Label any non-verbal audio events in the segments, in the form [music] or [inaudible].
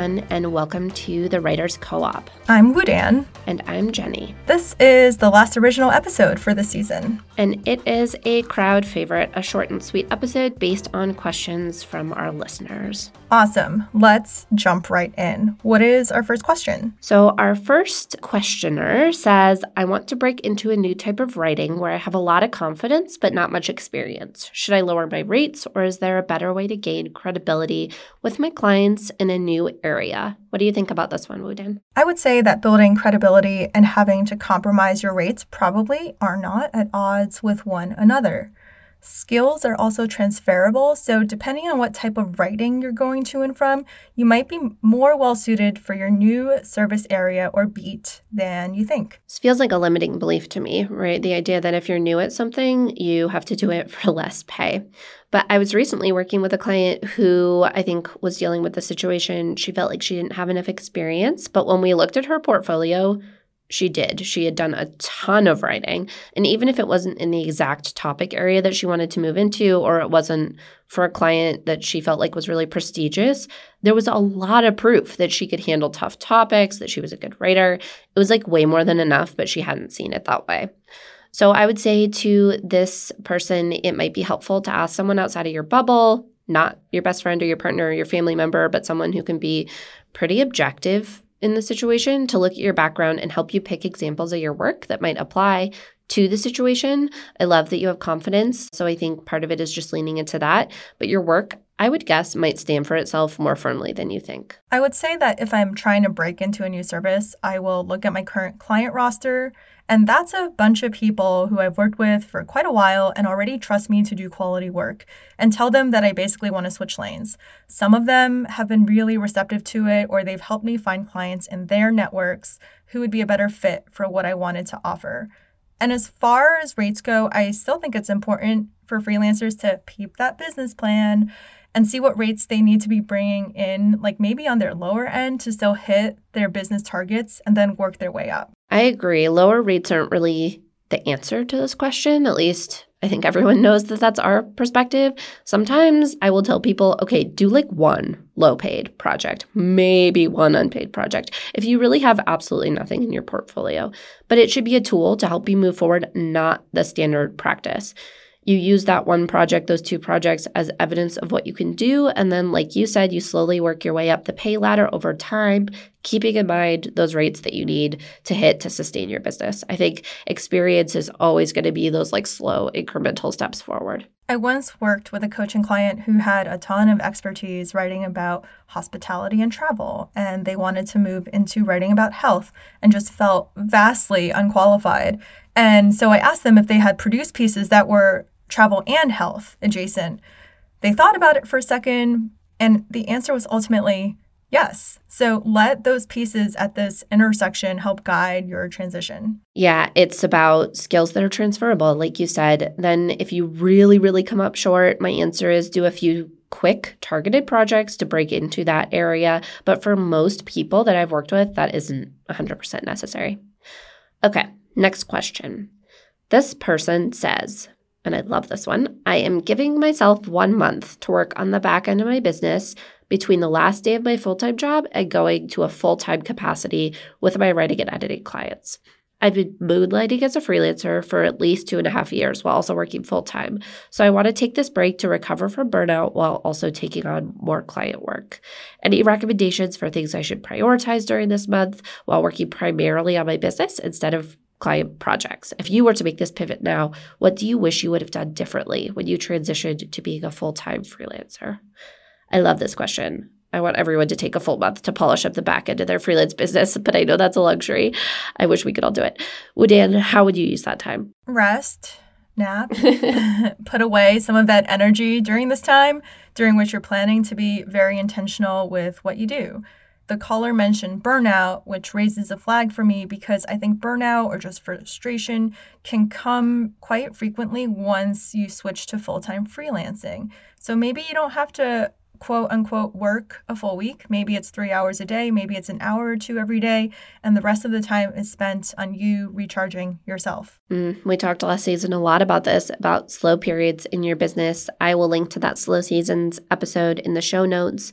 everyone, and welcome to the Writers Co op. I'm Wudan. And I'm Jenni. This is the last original episode for the season. And it is a crowd favorite, a short and sweet episode based on questions from our listeners. Awesome. Let's jump right in. What is our first question? So, our first questioner says, I want to break into a new type of writing where I have a lot of confidence but not much experience. Should I lower my rates or is there a better way to gain credibility with my clients in a new area? What do you think about this one, Wudan? I would say that building credibility and having to compromise your rates probably are not at odds with one another. Skills are also transferable, so depending on what type of writing you're going to and from, you might be more well suited for your new service area or beat than you think. This feels like a limiting belief to me, right? The idea that if you're new at something, you have to do it for [laughs] less pay. But I was recently working with a client who I think was dealing with the situation. She felt like she didn't have enough experience, but when we looked at her portfolio, she did. She had done a ton of writing. And even if it wasn't in the exact topic area that she wanted to move into, or it wasn't for a client that she felt like was really prestigious, there was a lot of proof that she could handle tough topics, that she was a good writer. It was like way more than enough, but she hadn't seen it that way. So I would say to this person, it might be helpful to ask someone outside of your bubble, not your best friend or your partner or your family member, but someone who can be pretty objective in the situation to look at your background and help you pick examples of your work that might apply to the situation. I love that you have confidence. So I think part of it is just leaning into that. But your work, I would guess, might stand for itself more firmly than you think. I would say that if I'm trying to break into a new service, I will look at my current client roster and that's a bunch of people who I've worked with for quite a while and already trust me to do quality work and tell them that I basically want to switch lanes. Some of them have been really receptive to it, or they've helped me find clients in their networks who would be a better fit for what I wanted to offer. And as far as rates go, I still think it's important for freelancers to peep that business plan and see what rates they need to be bringing in, like maybe on their lower end to still hit their business targets and then work their way up. I agree. Lower rates aren't really the answer to this question. At least I think everyone [laughs] knows that that's our perspective. Sometimes I will tell people, okay, do like one low paid project, maybe one unpaid project, if you really have absolutely nothing in your portfolio. But it should be a tool to help you move forward, not the standard practice you use that one project, those two projects as evidence of what you can do. And then, like you said, you slowly work your way up the pay ladder over time, keeping in mind those rates that you need to hit to sustain your business. I think experience is always going to be those like slow incremental steps forward. I once worked with a coaching client who had a ton of expertise writing about hospitality and travel, and they wanted to move into writing about health and just felt vastly unqualified. And so I asked them if they had produced pieces that were travel and health adjacent. They thought about it for a second, and the answer was ultimately yes. So let those pieces at this intersection help guide your transition. Yeah, it's about skills that are transferable, like you said. Then, if you really, really come up short, my answer is do a few quick targeted projects to break into that area. But for most people that I've worked with, that isn't 100% necessary. Okay, next question. This person says, and I love this one. I am giving myself one month to work on the back end of my business between the last day of my full time job and going to a full time capacity with my writing and editing clients. I've been moonlighting as a freelancer for at least two and a half years while also working full time. So I want to take this break to recover from burnout while also taking on more client work. Any recommendations for things I should prioritize during this month while working primarily on my business instead of client projects. If you were to make this pivot now, what do you wish you would have done differently when you transitioned to being a full time freelancer? I love this question. I want everyone to take a full month to polish up the back end of their freelance business, but I know that's a luxury. I wish we could all do it. Wudan, how would you use that time? Rest, nap, [laughs] [laughs] put away some of that energy during this time, during which you're planning to be very intentional with what you do the caller mentioned burnout, which raises a flag for me because I think burnout or just frustration can come quite frequently once you switch to full time freelancing. So maybe you don't have to quote unquote work a full week. Maybe it's three hours a day, maybe it's an hour or two every day, and the rest of the time is spent on you recharging yourself. Mm, we talked last season a lot about this, about slow periods in your business. I will link to that slow seasons episode in the show notes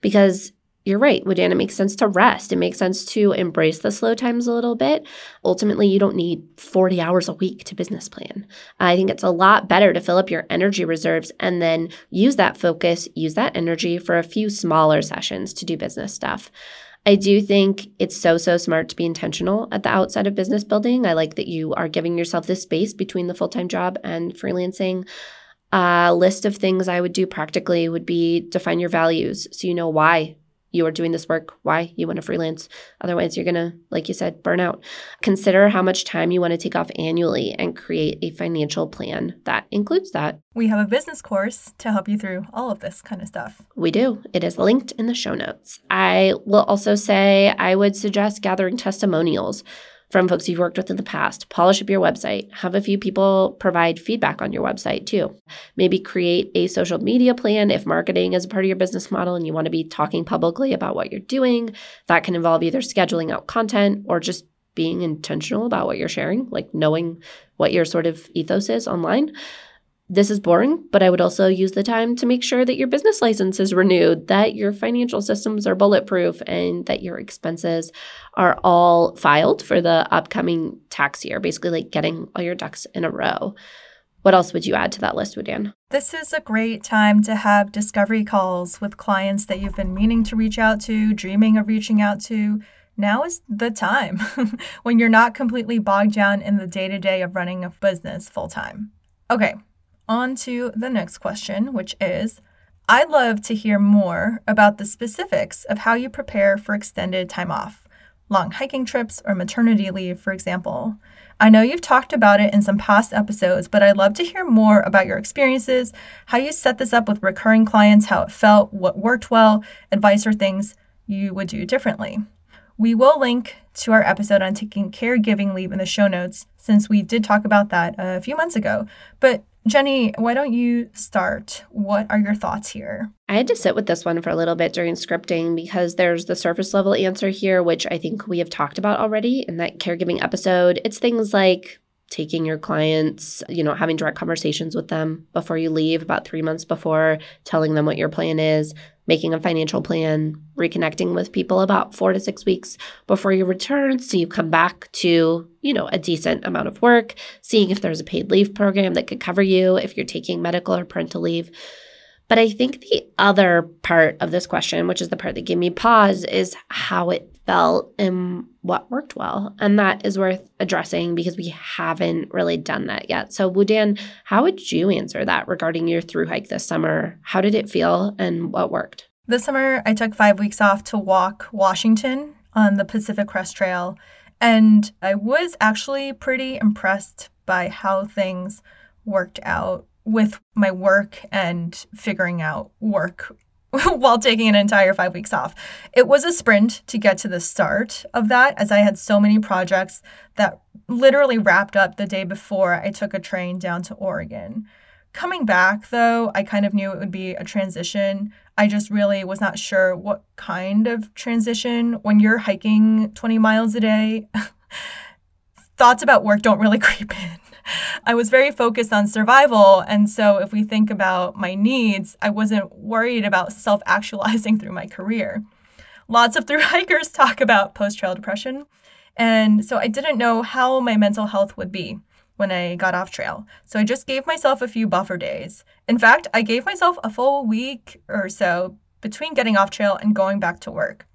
because you're right, Wudan, it makes sense to rest. It makes sense to embrace the slow times a little bit. Ultimately, you don't need 40 hours a week to business plan. I think it's a lot better to fill up your energy reserves and then use that focus, use that energy for a few smaller sessions to do business stuff. I do think it's so, so smart to be intentional at the outside of business building. I like that you are giving yourself this space between the full time job and freelancing. A list of things I would do practically would be define your values so you know why you are doing this work, why you want to freelance. Otherwise, you're going to, like you said, burn out. Consider how much time you want to take off annually and create a financial plan that includes that. We have a business course to help you through all of this kind of stuff. We do. It is linked in the show notes. I will also say I would suggest gathering testimonials from folks you've worked with in the past. Polish up your website. Have a few people provide feedback on your website too. Maybe create a social media plan if marketing is a part of your business model and you want to be talking publicly about what you're doing. That can involve either scheduling out content or just being intentional about what you're sharing, like knowing what your sort of ethos is online this is boring, but I would also use the time to make sure that your business license is renewed, that your financial systems are bulletproof, and that your expenses are all filed for the upcoming tax year, basically, like getting all your ducks in a row. What else would you add to that list, Wudan? This is a great time to have discovery calls with clients that you've been meaning to reach out to, dreaming of reaching out to. Now is the time [laughs] when you're not completely bogged down in the day to day of running a business full time. Okay, on to the next question, which is I'd love to hear more about the specifics of how you prepare for extended time off, long hiking trips, or maternity leave, for example. I know you've talked about it in some past episodes, but I'd love to hear more about your experiences, how you set this up with recurring clients, how it felt, what worked well, advice or things you would do differently. We will link to our episode on taking caregiving leave in the show notes since we did talk about that a few months ago. But Jenni, why don't you start? What are your thoughts here? I had to sit with this one for a little bit during scripting because there's the surface level answer here, which I think we have talked about already in that caregiving episode. It's things like taking your clients, you know, having direct conversations with them before you leave, about three months before, telling them what your plan is, making a financial plan, reconnecting with people about four to six weeks before you return. So you come back to, you know, a decent amount of work, seeing if there's a paid leave program that could cover you if you're taking medical or parental leave. But I think the other part of this question, which is the part that gave me pause, is how it felt and what worked well. And that is worth addressing because we haven't really done that yet. So, Wudan, how would you answer that regarding your through hike this summer? How did it feel and what worked? This summer, I took five weeks off to walk Washington on the Pacific Crest Trail. And I was actually pretty impressed by how things worked out with my work and figuring out work [laughs] while taking an entire five weeks off. It was a sprint to get to the start of that, as I had so many projects that literally wrapped up the day before I took a train down to Oregon. Coming back, though, I kind of knew it would be a transition. I just really was not sure what kind of transition when you're hiking 20 miles a day. [laughs] Thoughts about work don't really [laughs] creep in. I was very focused on survival. And so, if we think about my needs, I wasn't worried about self actualizing [laughs] through my career. Lots of through [laughs] hikers talk about post trail depression. And so, I didn't know how my mental health would be when I got off trail. So, I just gave myself a few buffer days. In fact, I gave myself a full week or so between getting off trail and going back to work.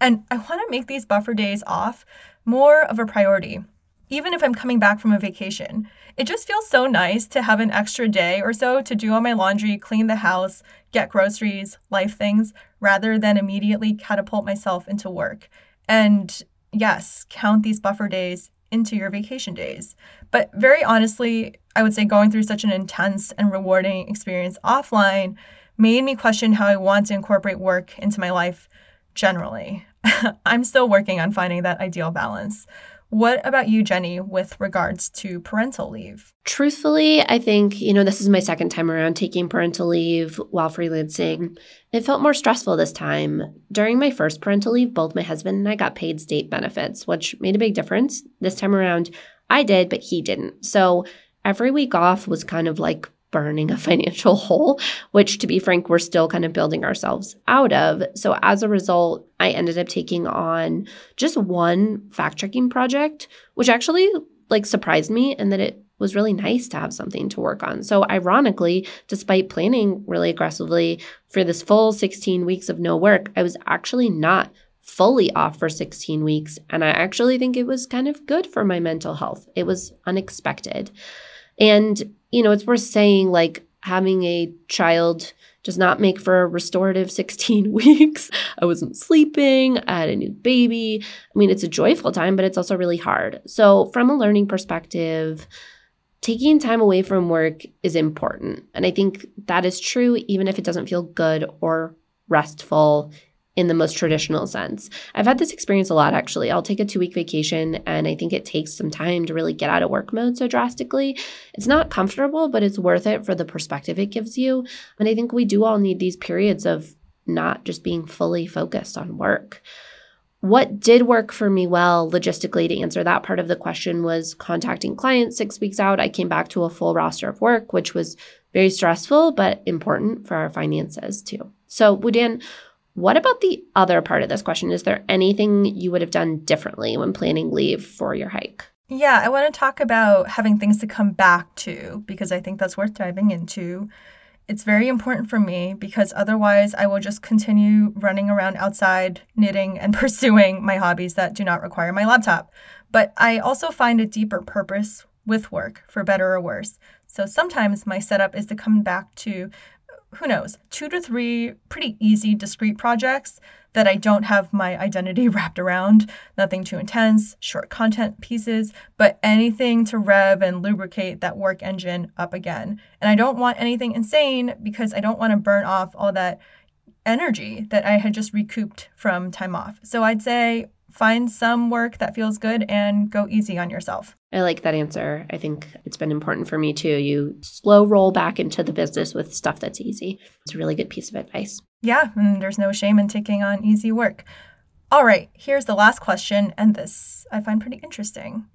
And I want to make these buffer days off more of a priority even if I'm coming back from a vacation. It just feels so nice to have an extra day or so to do all my laundry, clean the house, get groceries, life things, rather than immediately catapult myself into work. And yes, count these buffer days into your vacation days. But very honestly, I would say going through such an intense and rewarding experience offline made me question how I want to incorporate work into my life generally. [laughs] I'm still working on finding that ideal balance. What about you, Jenni, with regards to parental leave? Truthfully, I think, you know, this is my second time around taking parental leave while freelancing. It felt more stressful this time. During my first parental leave, both my husband and I got paid state benefits, which made a big difference. This time around, I did, but he didn't. So every week off was kind of like burning a financial [laughs] hole, which to be frank, we're still kind of building ourselves out of. So as a result, I ended up taking on just one fact checking project, which actually like surprised me and that it was really nice to have something to work on. So, ironically, despite planning really aggressively for this full 16 weeks of no work, I was actually not fully off for 16 weeks. And I actually think it was kind of good for my mental health. It was unexpected. And, you know, it's worth saying like having a child does not make for a restorative [laughs] 16 [laughs] weeks. I wasn't sleeping. I had a new baby. I mean, it's a joyful time, but it's also really hard. So, from a learning perspective, taking time away from work is important. And I think that is true even if it doesn't feel good or restful in the most traditional sense. I've had this experience a lot actually. I'll take a two week vacation and I think it takes some time to really get out of work mode so drastically. It's not comfortable, but it's worth it for the perspective it gives you. And I think we do all need these periods of not just being fully focused on work. What did work for me well logistically to answer that part of the question was contacting clients six weeks out. I came back to a full roster of work, which was very stressful, but important for our finances too. So, Wudan, what about the other part of this question? Is there anything you would have done differently when planning leave for your hike? Yeah, I want to talk about having things to come back to because I think that's worth diving into. It's very important for me because otherwise I will just continue running around outside, knitting, and [laughs] pursuing my hobbies that do not require my laptop. But I also find a deeper purpose with work, for better or worse. So sometimes my setup is to come back to who knows, two to three pretty easy, discrete projects that I don't have my identity [laughs] wrapped around. Nothing too intense, short content pieces, but anything to rev and lubricate that work engine up again. And I don't want anything insane because I don't want to burn off all that energy that I had just recouped from time off. So I'd say find some work that feels good and go easy on yourself. I like that answer. I think it's been important for me too. You slow roll back into the business with stuff that's easy. It's a really good piece of advice. Yeah, and there's no shame in taking on easy work. All right, here's the last question, and this I find pretty interesting.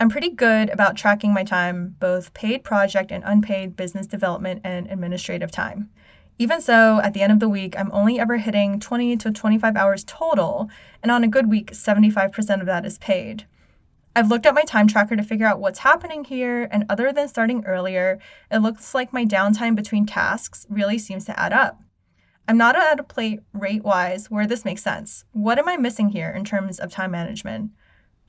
I'm pretty good about tracking my time, both paid project and unpaid business development and administrative time. Even so, at the end of the week, I'm only ever hitting 20 to 25 hours total, and on a good week, 75% of that is paid. I've looked at my time tracker to figure out what's happening here, and other than starting earlier, it looks like my downtime between tasks really seems to add up. I'm not at a plate rate wise where this makes sense. What am I missing here in terms of time management?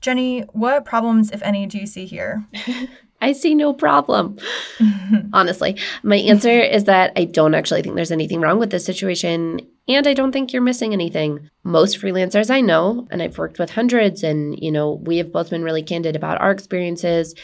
Jenni, what problems, if any, do you see here? [laughs] I see no problem. [laughs] Honestly, my answer is that I don't actually think there's anything wrong with this situation. And I don't think you're missing anything. Most freelancers I know, and I've worked with hundreds, and you know, we have both been really candid about our experiences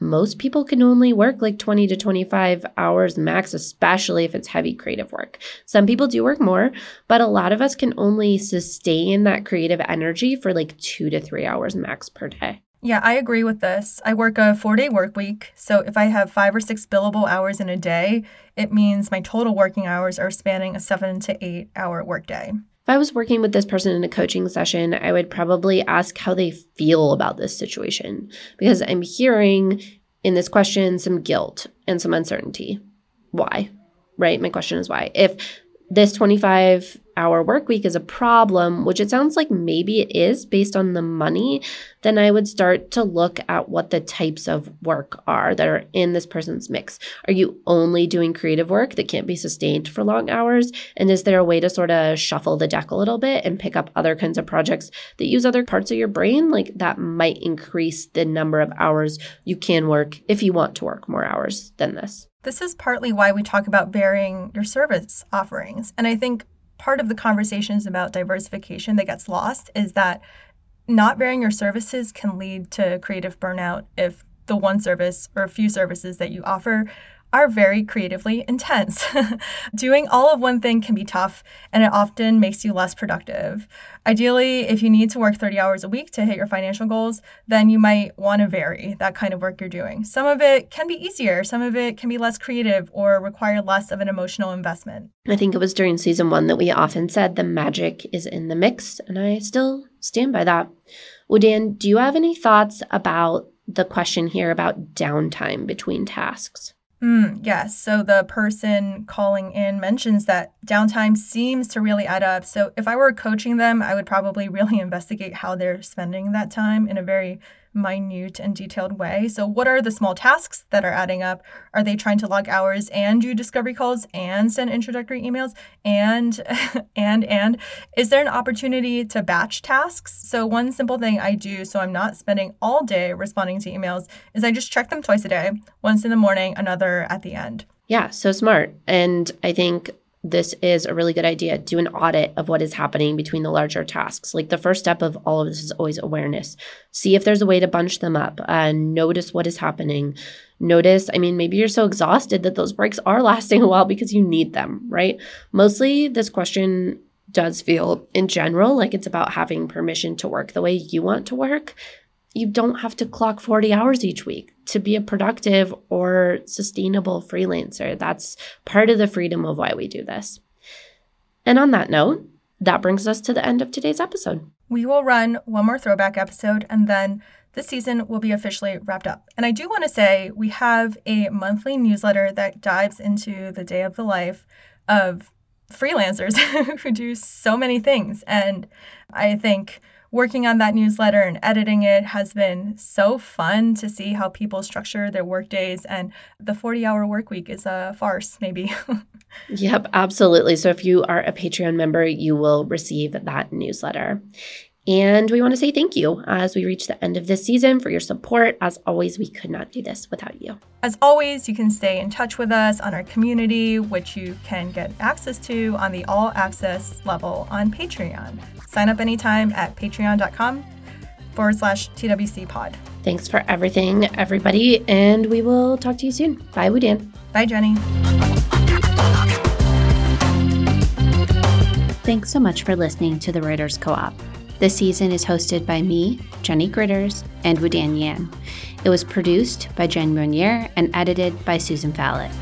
most people can only work like 20 to 25 hours max, especially if it's heavy creative work. Some people do work more, but a lot of us can only sustain that creative energy for like two to three hours max per day. Yeah, I agree with this. I work a four day work week. So if I have five or six billable hours in a day, it means my total working hours are spanning a seven to eight hour workday. If I was working with this person in a coaching session, I would probably ask how they feel about this situation because I'm hearing in this question some guilt and some uncertainty. Why? Right? My question is why. If this 25 hour work week is a problem, which it sounds like maybe it is based on the money, then I would start to look at what the types of work are that are in this person's mix. Are you only doing creative work that can't be sustained for long hours? And is there a way to sort of shuffle the deck a little bit and pick up other kinds of projects that use other parts of your brain? Like that might increase the number of hours you can work if you want to work more hours than this. This is partly why we talk about varying your service offerings. And I think part of the conversations about diversification that gets lost is that not varying your services can lead to creative burnout if the one service or a few services that you offer are very creatively intense. [laughs] Doing all of one thing can be tough and it often makes you less productive. Ideally, if you need to work 30 hours a week to hit your financial goals, then you might want to vary that kind of work you're doing. Some of it can be easier, some of it can be less creative or require less of an emotional investment. I think it was during season one that we often said the magic is in the mix, and I still stand by that. Wudan, do you have any thoughts about the question here about downtime between tasks? Mm, yes. So the person calling in mentions that downtime seems to really add up. So if I were coaching them, I would probably [laughs] really investigate how they're spending that time in a very minute and detailed way. So, what are the small tasks that are adding up? Are they trying to log hours and do discovery calls and send introductory emails? And, [laughs] and, and is there an opportunity to batch tasks? So, one simple thing I do so I'm not spending all day responding to emails is I just check them twice a day, once in the morning, another at the end. Yeah, so smart. And I think this is a really good idea. Do an audit of what is happening between the larger tasks. Like the first step of all of this is always awareness. See if there's a way to bunch them up and notice what is happening. Notice, I mean, maybe you're so exhausted that those breaks are [laughs] lasting a while because you need them, right? Mostly this question does feel in general like it's about having permission to work the way you want to work you don't have to clock 40 hours each week to be a productive or sustainable freelancer. That's part of the freedom of why we do this. And on that note, that brings us to the end of today's episode. We will run one more throwback episode and then this season will be officially wrapped up. And I do want to say we have a monthly newsletter that dives into the day of the life of freelancers [laughs] who do so many things. And I think working on that newsletter and editing it has been so fun to see how people structure their work days. And the 40 hour work week is a farce maybe. [laughs] Yep absolutely. So if you are a patreon member you will receive that newsletter and we want to say thank you as we reach the end of this season for your support. As always, we could not do this without you. As always, you can stay in touch with us on our community, which you can get access to on the all access level on Patreon. Sign up anytime at patreon.com forward slash TWC pod. Thanks for everything, everybody, and we will talk to you soon. Bye, Wudan. Bye, Jenni. Thanks so much for listening to the Writers Co op. This season is hosted by me, Jenni Gritters, and Wudan Yan. It was produced by Jen Monier and edited by Susan Fallett.